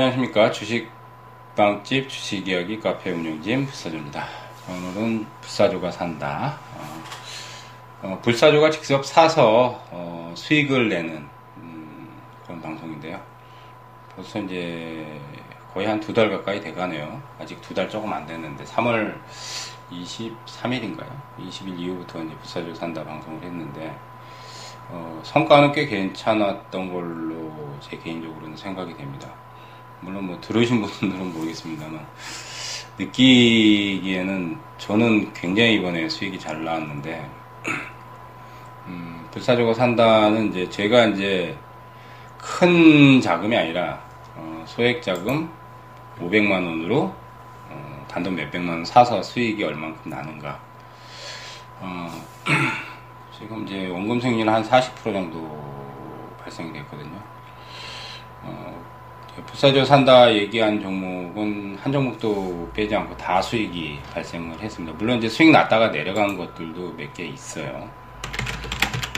안녕하십니까. 주식빵집 주식이야기 카페 운영진 불사조입니다. 오늘은 불사조가 산다. 어, 어, 불사조가 직접 사서 어, 수익을 내는 음, 그런 방송인데요. 벌써 이제 거의 한 두 달 가까이 돼가네요. 아직 두 달 조금 안 됐는데 3월 23일인가요? 20일 이후부터 이제 불사조 산다 방송을 했는데 어, 성과는 꽤 괜찮았던 걸로 제 개인적으로는 생각이 됩니다. 물론 뭐 들으신 분들은 모르겠습니다만 느끼기에는 저는 굉장히 이번에 수익이 잘 나왔는데 음, 불사조가 산다는 이제 제가 이제 큰 자금이 아니라 어, 소액 자금 500만 원으로 어, 단돈 몇백만 원 사서 수익이 얼만큼 나는가 어, 지금 이제 원금 생률 한40% 정도 발생이 됐거든요. 어, 부사조 산다 얘기한 종목은 한 종목도 빼지 않고 다 수익이 발생을 했습니다. 물론 이제 수익 났다가 내려간 것들도 몇 개 있어요.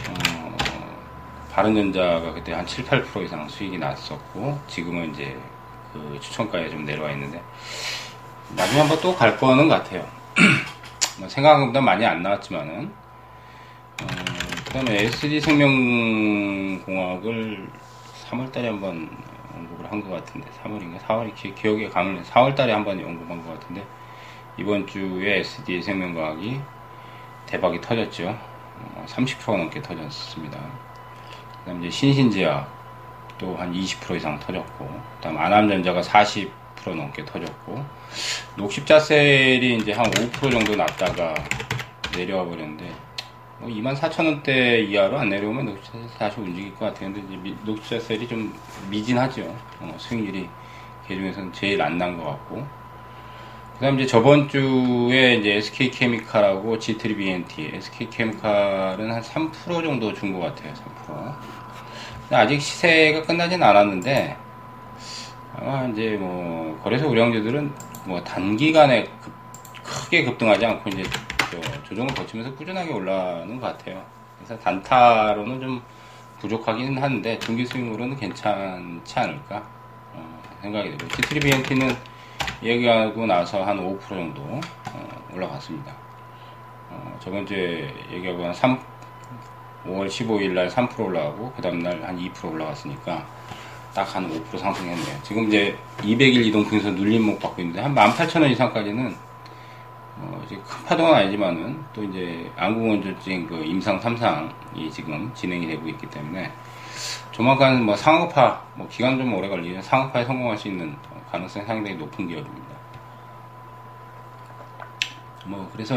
어, 바른전자가 그때 한 7, 8% 이상 수익이 났었고, 지금은 이제 그 추천가에 좀 내려와 있는데, 나중에 한번 또 갈 거는 같아요. 뭐 생각한 것보다 많이 안 나왔지만은, 어, 그 다음에 SD 생명공학을 3월달에 한번 언급을 한 것 같은데 3월인가 4월이 기, 기억에 가면 4월달에 한 번 언급한 것 같은데 이번 주에 SD 생명과학이 대박이 터졌죠. 어, 30% 넘게 터졌습니다. 그다음 이제 신신제약 또 한 20% 이상 터졌고, 그다음 아남전자가 40% 넘게 터졌고, 녹십자셀이 이제 한 5% 정도 났다가 내려와 버렸는데 뭐 24,000원대 이하로 안 내려오면 녹차셀 다시 움직일 것 같아요. 근데 녹차셀이 좀 미진하죠. 어, 수익률이 개 중에서는 제일 안 난 것 같고. 그 다음 이제 저번 주에 이제 SK케미칼하고 G3BNT, SK케미칼은 한 3% 정도 준 것 같아요. 3%. 아직 시세가 끝나진 않았는데, 아마 이제 뭐, 거래소 우량주들은 뭐 단기간에 급, 크게 급등하지 않고 이제 조정을 거치면서 꾸준하게 올라가는 것 같아요. 그래서 단타로는 좀 부족하긴 한데 중기 수익으로는 괜찮지 않을까 어, 생각이 되고 T3BNT는 얘기하고 나서 한 5% 정도 어, 올라갔습니다. 어, 저번 주에 얘기하고 한 3, 5월 15일 날 3% 올라가고 그 다음날 한 2% 올라갔으니까 딱 한 5% 상승했네요. 지금 이제 200일 이동평에서 눌림목 받고 있는데 한 18,000원 이상까지는 어, 이제 큰 파동은 아니지만은 또 이제 안구건조증 그 임상 3상이 지금 진행이 되고 있기 때문에 조만간 뭐 상업화, 뭐 기간 좀 오래 걸리는 상업화에 성공할 수 있는 가능성이 상당히 높은 기업입니다. 뭐 그래서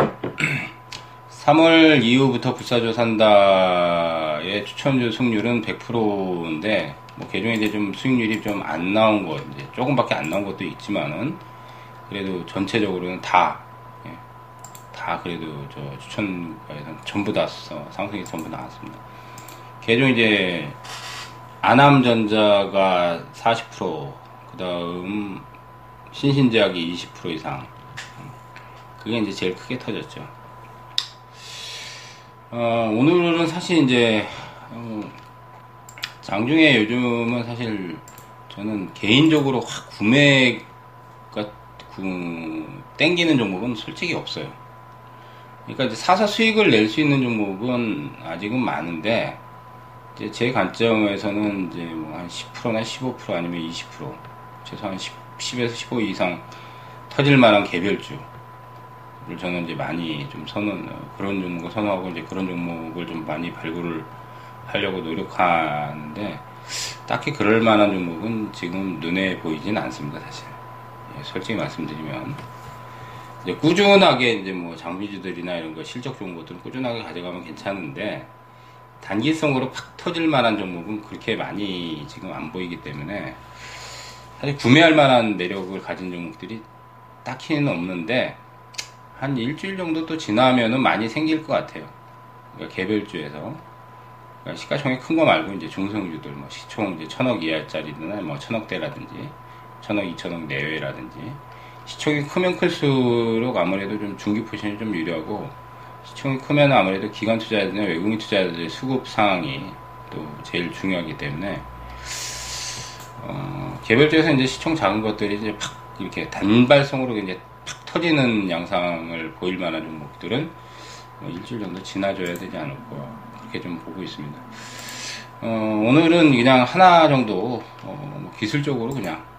3월 이후부터 불사조 산다의 추천주 승률은 100%인데 뭐 개종에 이제 좀 수익률이 좀 안 나온 것, 이제 조금밖에 안 나온 것도 있지만은 그래도 전체적으로는 다 다 그래도 저 추천가에서 전부 다 상승이 전부 나왔습니다. 개종 이제 아남전자가 40%, 그 다음 신신제약이 20% 이상. 그게 이제 제일 크게 터졌죠. 어, 오늘은 사실 이제 어, 장중에 요즘은 사실 저는 개인적으로 확 구매가 구, 땡기는 종목은 솔직히 없어요. 그러니까 이제 사서 수익을 낼 수 있는 종목은 아직은 많은데 이제 제 관점에서는 이제 뭐 한 10%나 15% 아니면 20% 최소한 10, 10에서 15 이상 터질 만한 개별주 를 저는 이제 많이 좀 선언 그런 종목을 선호하고 이제 그런 종목을 좀 많이 발굴을 하려고 노력하는데 딱히 그럴 만한 종목은 지금 눈에 보이진 않습니다 사실. 예, 솔직히 말씀드리면 이제 꾸준하게 이제 뭐 장비주들이나 이런 거 실적 좋은 것들은 꾸준하게 가져가면 괜찮은데 단기성으로 팍 터질 만한 종목은 그렇게 많이 지금 안 보이기 때문에 사실 구매할 만한 매력을 가진 종목들이 딱히는 없는데 한 일주일 정도 또 지나면은 많이 생길 것 같아요. 그러니까 개별주에서 그러니까 시가총액 큰 거 말고 이제 중소형주들 뭐 시총 이제 천억 이하짜리나 뭐 천억대라든지 천억 이천억 내외라든지 시총이 크면 클수록 아무래도 좀 중기 포션이 좀 유리하고 시총이 크면 아무래도 기관 투자자들이나 외국인 투자자들의 수급 상황이 또 제일 중요하기 때문에 어, 개별주에서 이제 시총 작은 것들이 이제 팍 이렇게 단발성으로 이제 팍 터지는 양상을 보일 만한 종목들은 뭐 일주일 정도 지나줘야 되지 않을까 그렇게 좀 보고 있습니다. 어, 오늘은 그냥 하나 정도 어, 뭐 기술적으로 그냥 어,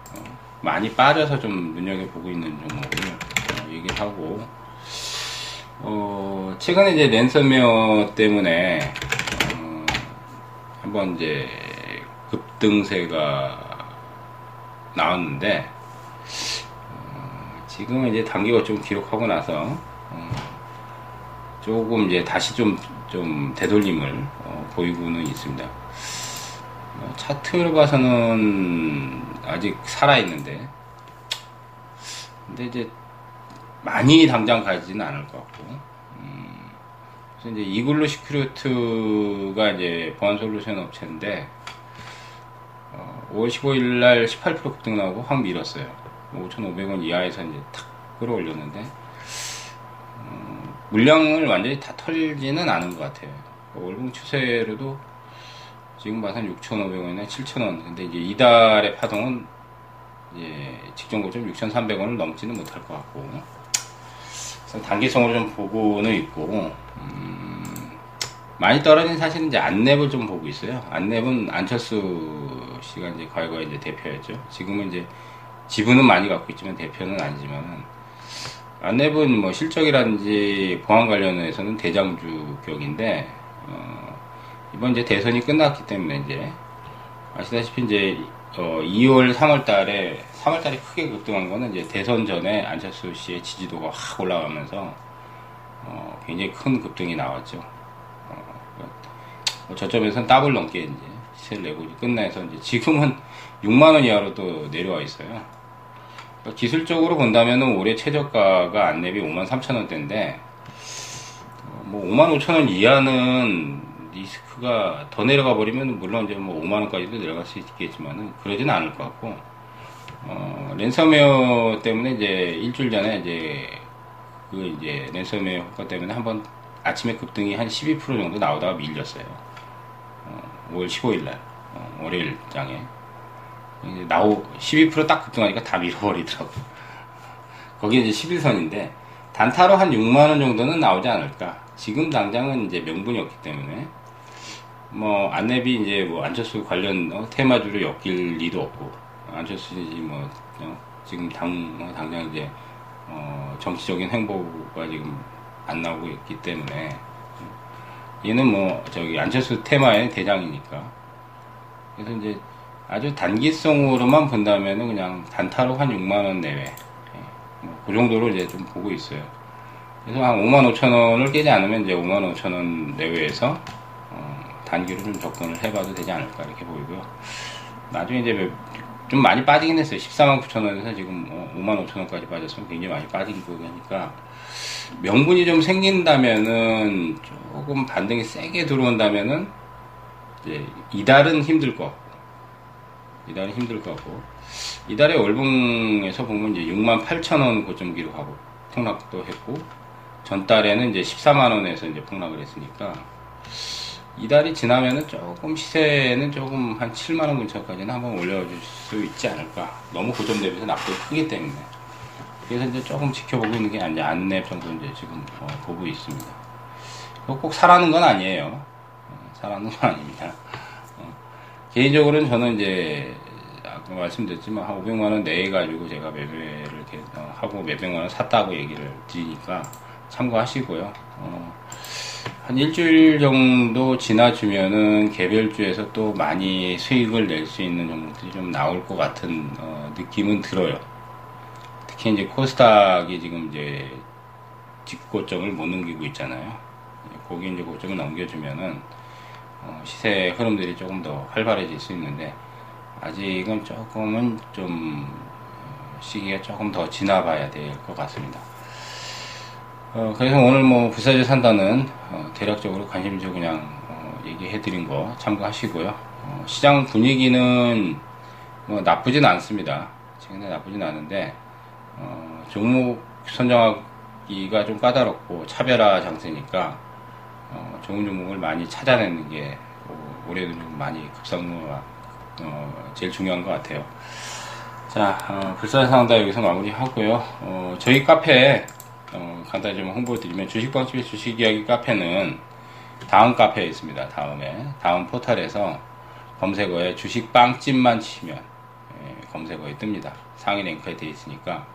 많이 빠져서 좀 눈여겨보고 있는 종목을 어, 얘기하고 어, 최근에 이제 랜섬웨어 때문에 어, 한번 이제 급등세가 나왔는데 어, 지금은 이제 단기가 좀 기록하고 나서 어, 조금 이제 다시 좀, 좀 되돌림을 어, 보이고는 있습니다. 어, 차트로 봐서는 아직 살아있는데 근데 이제 많이 당장 가지는 않을 것 같고 음, 그래서 이제 이글루 시큐리트가 이제 보안 솔루션 업체인데 어, 5월 15일 날 18% 급등 나오고 확 밀었어요. 5,500원 이하에서 이제 탁 끌어올렸는데 음, 물량을 완전히 다 털지는 않은 것 같아요. 월봉 추세로도 지금 봐선 6,500원이나 7,000원. 근데 이제 이달의 파동은 이제 직전 고점 6,300원을 넘지는 못할 것 같고. 그래서 단기성으로 좀 보고는 있고, 음, 많이 떨어진 사실은 이제 안랩을 좀 보고 있어요. 안랩은 안철수 씨가 이제 과거에 이제 대표였죠. 지금은 이제 지분은 많이 갖고 있지만 대표는 아니지만은 안랩은 뭐 실적이라든지 보안 관련해서는 대장주격인데 어, 이번 이제 대선이 끝났기 때문에 이제 아시다시피 이제 어, 2월, 3월 달에 3월 달에 크게 급등한 거는 이제 대선 전에 안철수 씨의 지지도가 확 올라가면서 어, 굉장히 큰 급등이 나왔죠. 어, 뭐 저점에서는 더블 넘게 이제 시세를 내고 끝내서 이제 지금은 6만 원 이하로 또 내려와 있어요. 그러니까 기술적으로 본다면은 올해 최저가가 안랩이 5만 3천 원대인데 어, 뭐 5만 5천 원 이하는 리스크가 더 내려가 버리면 물론 이제 뭐 5만 원까지도 내려갈 수 있겠지만은 그러지는 않을 것 같고 어, 랜섬웨어 때문에 이제 일주일 전에 이제 그 이제 랜섬웨어 효과 때문에 한번 아침에 급등이 한 12% 정도 나오다가 밀렸어요. 어, 5월 15일 날 어, 월요일 장에 이제 나오 12%딱 급등하니까 다 밀어버리더라고. 거기 이제 11선인데 단타로 한 6만 원 정도는 나오지 않을까. 지금 당장은 이제 명분이 없기 때문에 뭐 안랩이 이제 뭐 안철수 관련 어, 테마주로 엮일 리도 없고 안철수 뭐 어, 지금 당 어, 당장 이제 어, 정치적인 행보가 지금 안 나오고 있기 때문에 얘는 뭐 저기 안철수 테마의 대장이니까 그래서 이제 아주 단기성으로만 본다면은 그냥 단타로 한 6만 원 내외 예, 뭐그 정도로 이제 좀 보고 있어요. 그래서 한 5만 5천 원을 깨지 않으면 이제 5만 5천 원 내외에서 단기로 좀 접근을 해봐도 되지 않을까 이렇게 보이고요. 나중에 이제 좀 많이 빠지긴 했어요. 14만 9천 원에서 지금 5만 뭐 5천 원까지 빠졌으면 굉장히 많이 빠진 거니까 명분이 좀 생긴다면은 조금 반등이 세게 들어온다면은 이제 이달은 힘들 것 같고 이달은 힘들 것 같고 이달에 월봉에서 보면 이제 6만 8천 원 고점 기록하고 폭락도 했고 전달에는 이제 14만 원에서 이제 폭락을 했으니까 이달이 지나면은 조금 시세는 조금 한 7만원 근처까지는 한번 올려줄 수 있지 않을까. 너무 고점 대비해서 납부가 크기 때문에. 그래서 이제 조금 지켜보고 있는 게 이제 안랩 정도 이제 지금 어, 보고 있습니다. 꼭 사라는 건 아니에요. 어, 사라는 건 아닙니다. 어, 개인적으로는 저는 이제 아까 말씀드렸지만 한 500만원 내에 가지고 제가 매매를 어, 하고 몇백만원 샀다고 얘기를 드리니까 참고하시고요. 어, 한 일주일 정도 지나주면은 개별주에서 또 많이 수익을 낼 수 있는 종목들이 좀 나올 것 같은 어, 느낌은 들어요. 특히 이제 코스닥이 지금 이제 직고점을 못 넘기고 있잖아요. 거기 이제 고점을 넘겨주면은 어, 시세 흐름들이 조금 더 활발해질 수 있는데 아직은 조금은 좀 어, 시기가 조금 더 지나봐야 될 것 같습니다. 어, 그래서 오늘 뭐 부사주 산다는 어, 대략적으로 관심주 그냥 어, 얘기해드린 거 참고하시고요. 어, 시장 분위기는 뭐 나쁘진 않습니다. 최근에 나쁘진 않은데 어, 종목 선정하기가 좀 까다롭고 차별화 장세니까 어, 좋은 종목을 많이 찾아내는 게 올해는 좀 많이 급상승 어, 제일 중요한 것 같아요. 자, 어, 불사상다 여기서 마무리하고요. 어, 저희 카페 어, 간단히 좀 홍보드리면 주식방집의 주식이야기 카페는 다음 카페에 있습니다. 다음에 다음 포털에서 검색어에 주식빵집만 치면 예, 검색어에 뜹니다. 상위 랭크에 되어 있으니까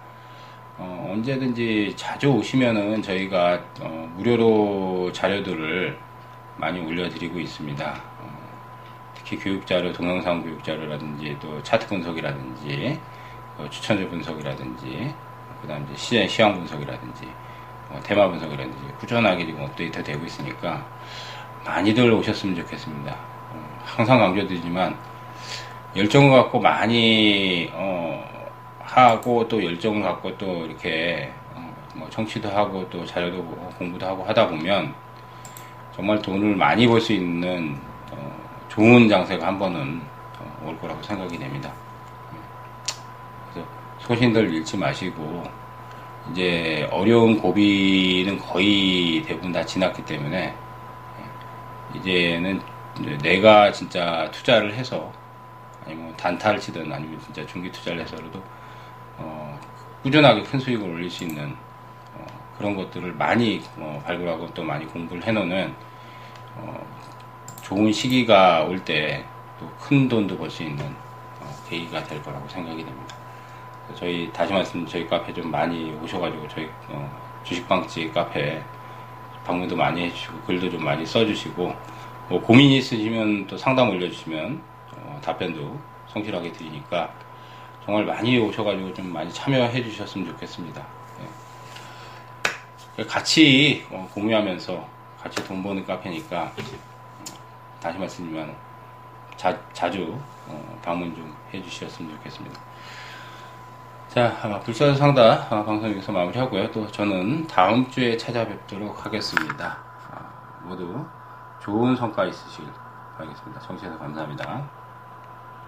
어, 언제든지 자주 오시면은 저희가 어, 무료로 자료들을 많이 올려드리고 있습니다. 어, 특히 교육자료, 동영상 교육자료라든지 또 차트 분석이라든지 어, 추천주 분석이라든지 그다음 이제 시장 시황 분석이라든지 어, 테마 분석이라든지 꾸준하게 지금 업데이트 되고 있으니까 많이들 오셨으면 좋겠습니다. 어, 항상 강조드리지만 열정을 갖고 많이 어, 하고 또 열정을 갖고 또 이렇게 어, 뭐 청취도 하고 또 자료도 공부도 하고 하다 보면 정말 돈을 많이 벌 수 있는 어, 좋은 장세가 한 번은 어, 올 거라고 생각이 됩니다. 소신들 잃지 마시고 이제 어려운 고비는 거의 대부분 다 지났기 때문에 이제는 내가 진짜 투자를 해서 아니면 단타를 치든 아니면 진짜 중기 투자를 해서라도 어, 꾸준하게 큰 수익을 올릴 수 있는 어, 그런 것들을 많이 어, 발굴하고 또 많이 공부를 해놓는 어, 좋은 시기가 올 때 또 큰 돈도 벌 수 있는 어, 계기가 될 거라고 생각이 됩니다. 저희 다시 말씀 저희 카페 좀 많이 오셔가지고 저희 어, 주식방집 카페 방문도 많이 해주시고 글도 좀 많이 써주시고 뭐 고민이 있으시면 또 상담 올려주시면 어, 답변도 성실하게 드리니까 정말 많이 오셔가지고 좀 많이 참여해 주셨으면 좋겠습니다. 예. 같이 어, 공유하면서 같이 돈 버는 카페니까 어, 다시 말씀드리면 자, 자주 어, 방문 좀 해주셨으면 좋겠습니다. 자, 아, 불사조 아, 방송 여기서 마무리하고요. 또 저는 다음 주에 찾아뵙도록 하겠습니다. 아, 모두 좋은 성과 있으시길 바라겠습니다. 청취해서 감사합니다.